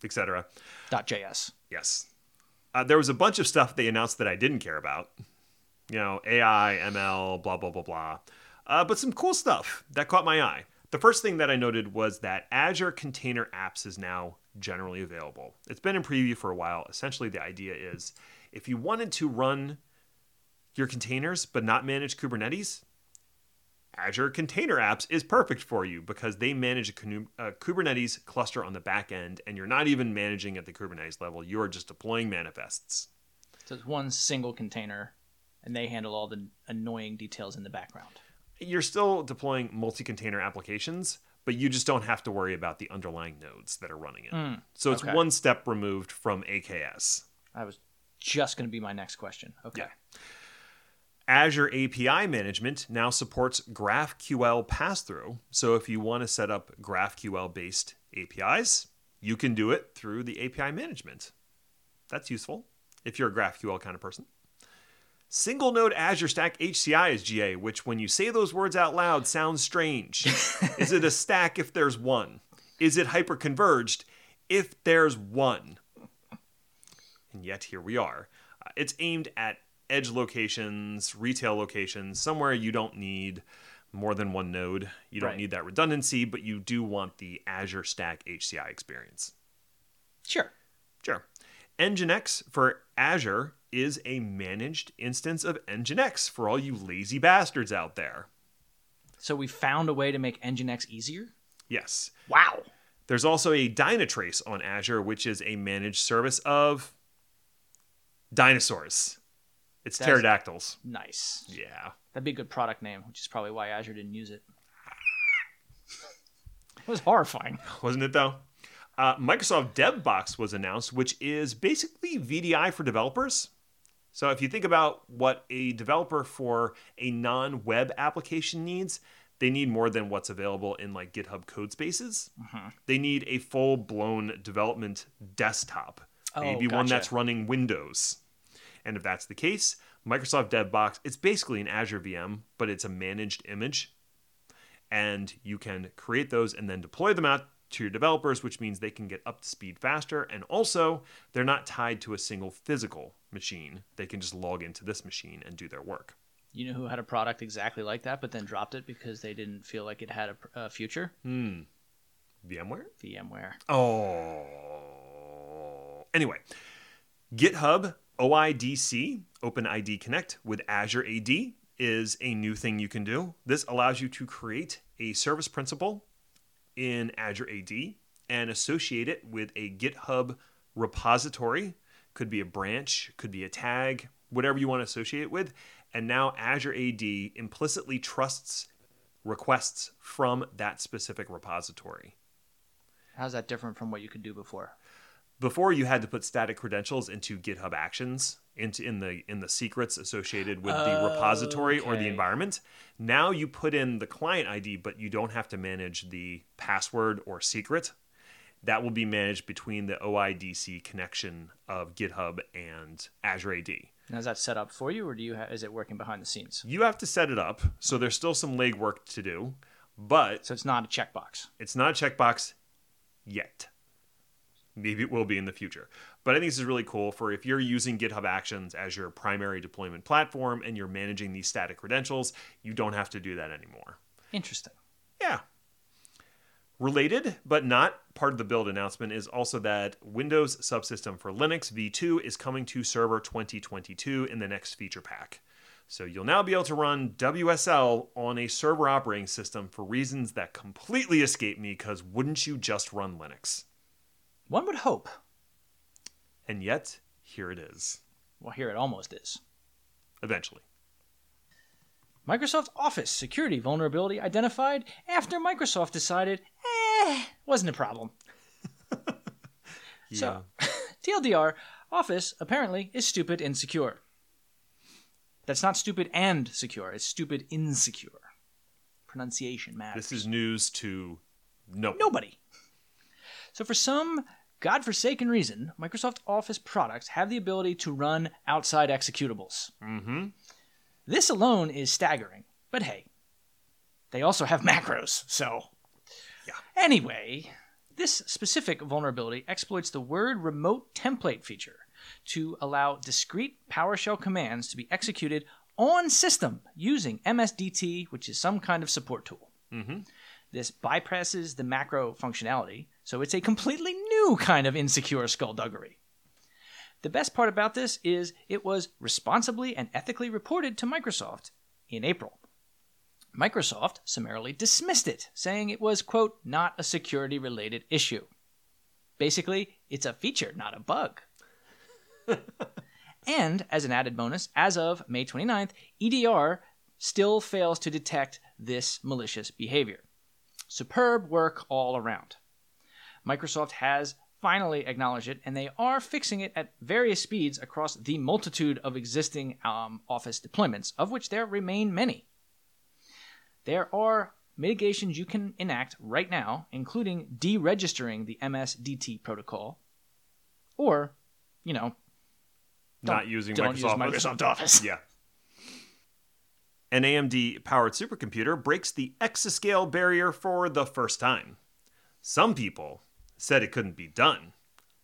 Speaker 2: etc.
Speaker 1: .js.
Speaker 2: Yes. Uh, there was a bunch of stuff they announced that I didn't care about. You know, AI, ML, blah, blah, blah, blah. Uh, but some cool stuff that caught my eye. The first thing that I noted was that Azure Container Apps is now generally available. It's been in preview for a while. Essentially, the idea is if you wanted to run your containers but not manage Kubernetes, Azure Container Apps is perfect for you because they manage a, Kubernetes cluster on the back end, and you're not even managing at the Kubernetes level. You are just deploying manifests.
Speaker 1: So it's one single container, and they handle all the annoying details in the background.
Speaker 2: you're still deploying multi-container applications, but you just don't have to worry about the underlying nodes that are running it. Hmm, so it's
Speaker 1: okay.
Speaker 2: one step removed from AKS.
Speaker 1: I was just going to be my next question. Okay.
Speaker 2: Yeah. Azure API management now supports GraphQL pass-through. So if you want to set up GraphQL-based APIs, you can do it through the API management. That's useful if you're a GraphQL kind of person. Single node Azure Stack HCI is GA, which when you say those words out loud sounds strange. [laughs] is it a stack if there's one? Is it hyperconverged if there's one? And yet here we are. Uh, it's aimed at edge locations, retail locations, somewhere you don't need more than one node. You don't
Speaker 1: Right.
Speaker 2: need that redundancy, but you do want the Azure Stack HCI experience.
Speaker 1: Sure.
Speaker 2: Sure. Nginx for Azure is a managed instance of Nginx for all you lazy bastards out there.
Speaker 1: So we found a way to make Nginx easier?
Speaker 2: Yes.
Speaker 1: Wow.
Speaker 2: There's also a Dynatrace on Azure, which is a managed service of dinosaurs. It's
Speaker 1: That's-
Speaker 2: pterodactyls.
Speaker 1: Nice.
Speaker 2: Yeah.
Speaker 1: That'd be a good product name, which is probably why Azure didn't use it. it was horrifying. [laughs]
Speaker 2: Wasn't it though? Uh, Microsoft DevBox was announced, which is basically VDI for developers. So if you think about what a developer for a non-web application needs, they need more than what's available in like GitHub Codespaces. They need a full-blown development desktop,
Speaker 1: Oh,
Speaker 2: maybe one that's running Windows. And if that's the case, Microsoft DevBox, it's basically an Azure VM, but it's a managed image and you can create those and then deploy them out to your developers, which means they can get up to speed faster. And also, they're not tied to a single physical machine. They can just log into this machine and do their work.
Speaker 1: You know who had a product exactly like that, but then dropped it because they didn't feel like it had a, a future? Hmm.
Speaker 2: VMware?
Speaker 1: VMware.
Speaker 2: Oh. Anyway, GitHub OIDC, OpenID Connect with Azure AD is a new thing you can do. This allows you to create a service principal in Azure AD and associate it with a GitHub repository. Could be a branch, could be a tag, whatever you want to associate it with. And now Azure AD implicitly trusts requests from that specific repository.
Speaker 1: How's that different from what you could do before?
Speaker 2: Before you had to put static credentials into GitHub Actions into in the in the secrets associated with the repository or the environment. Now you put in the client ID, but you don't have to manage the password or secret. That will be managed between the OIDC connection of GitHub and Azure AD.
Speaker 1: Now, is that set up for you, or do you ha- is it working behind the scenes?
Speaker 2: You have to set it up, so there's still some legwork to do, but
Speaker 1: So it's not a checkbox.
Speaker 2: It's not a checkbox yet. Maybe it will be in the future. But I think this is really cool for if you're using GitHub Actions as your primary deployment platform and you're managing these static credentials, you don't have to do that anymore.
Speaker 1: Interesting.
Speaker 2: Yeah. Related, but not part of the build announcement, is also that Windows subsystem for Linux v2 is coming to Server 2022 in the next feature pack. So you'll now be able to run WSL on a server operating system for reasons that completely escape me because wouldn't you just run Linux?
Speaker 1: One would hope.
Speaker 2: And yet, here it is.
Speaker 1: Well, here it almost is.
Speaker 2: Eventually.
Speaker 1: Microsoft Office security vulnerability identified after Microsoft decided, eh, wasn't a problem. [laughs] So, [laughs] TLDR, Office apparently is stupid insecure. That's not stupid and secure, it's stupid insecure. Pronunciation matters.
Speaker 2: This is news to no.
Speaker 1: Nobody. So, for some godforsaken reason, Microsoft Office products have the ability to run outside executables.
Speaker 2: Mm-hmm.
Speaker 1: This alone is staggering, but hey, they also have [laughs] macros, so.
Speaker 2: Yeah.
Speaker 1: Anyway, this specific vulnerability exploits the word remote template feature to allow discrete PowerShell commands to be executed on system using MSDT, which is some kind of support tool.
Speaker 2: Mm-hmm.
Speaker 1: This bypasses the macro functionality, so it's a completely new kind of insecure skullduggery. The best part about this is it was responsibly and ethically reported to Microsoft in April. Microsoft summarily dismissed it, saying it was, quote, not a security related issue. Basically, it's a feature, not a bug. [laughs] and as an added bonus, as of May 29th, EDR still fails to detect this malicious behavior. Superb work all around. Microsoft has finally acknowledged it, and they are fixing it at various speeds across the multitude of existing um, Office deployments, of which there remain many. There are mitigations you can enact right now, including deregistering the MSDT protocol, or, you know,
Speaker 2: Not using
Speaker 1: don't
Speaker 2: Microsoft,
Speaker 1: use Microsoft Office.
Speaker 2: Yeah. An AMD powered supercomputer breaks the exascale barrier for the first time. Some people said it couldn't be done.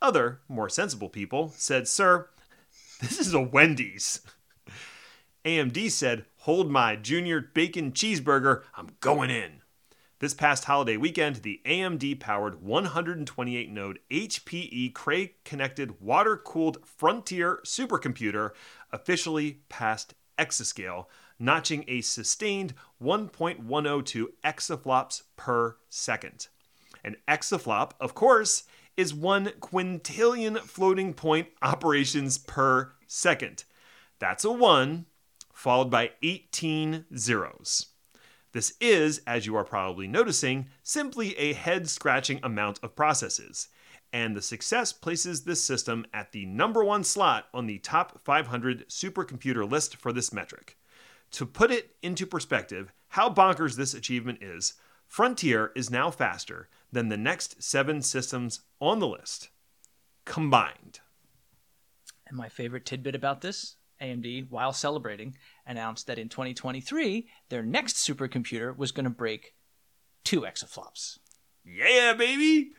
Speaker 2: Other, more sensible people said, Sir, this is a Wendy's. AMD said, Hold my junior bacon cheeseburger, I'm going in. This past holiday weekend, the AMD powered 128 node HPE Cray connected water cooled Frontier supercomputer officially passed exascale, notching a sustained 1.102 exaflops per second. An exaflop, of course, is one quintillion floating point operations per second. That's a 1 followed by 18 zeros. This is, as you are probably noticing, simply a head scratching amount of processes, and the success places this system at the number one slot on the top 500 supercomputer list for this metric. To put it into perspective, how bonkers this achievement is, Frontier is now faster than the next seven systems on the list combined.
Speaker 1: And my favorite tidbit about this AMD, while celebrating, announced that in 2023, their next supercomputer was going to break two exaflops.
Speaker 2: Yeah, baby.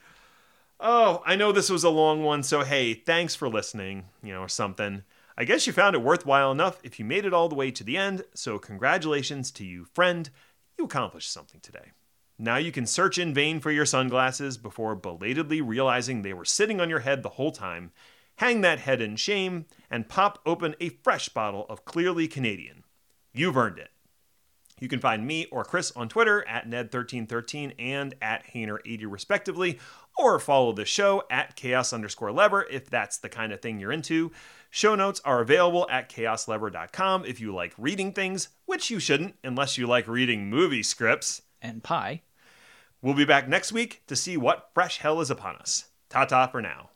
Speaker 2: Oh, I know this was a long one, so hey, thanks for listening, you know, or something. I guess you found it worthwhile enough if you made it all the way to the end, so congratulations to you, friend. You accomplished something today. Now you can search in vain for your sunglasses before belatedly realizing they were sitting on your head the whole time. Hang that head in shame and pop open a fresh bottle of Clearly Canadian. You've earned it. You can find me or Chris on Twitter at Ned1313 and at Hainer80 respectively, or follow the show at chaos underscore lever if that's the kind of thing you're into. Show notes are available at chaoslever.com if you like reading things, which you shouldn't unless you like reading movie scripts.
Speaker 1: And Pi.
Speaker 2: We'll be back next week to see what fresh hell is upon us. Ta ta for now.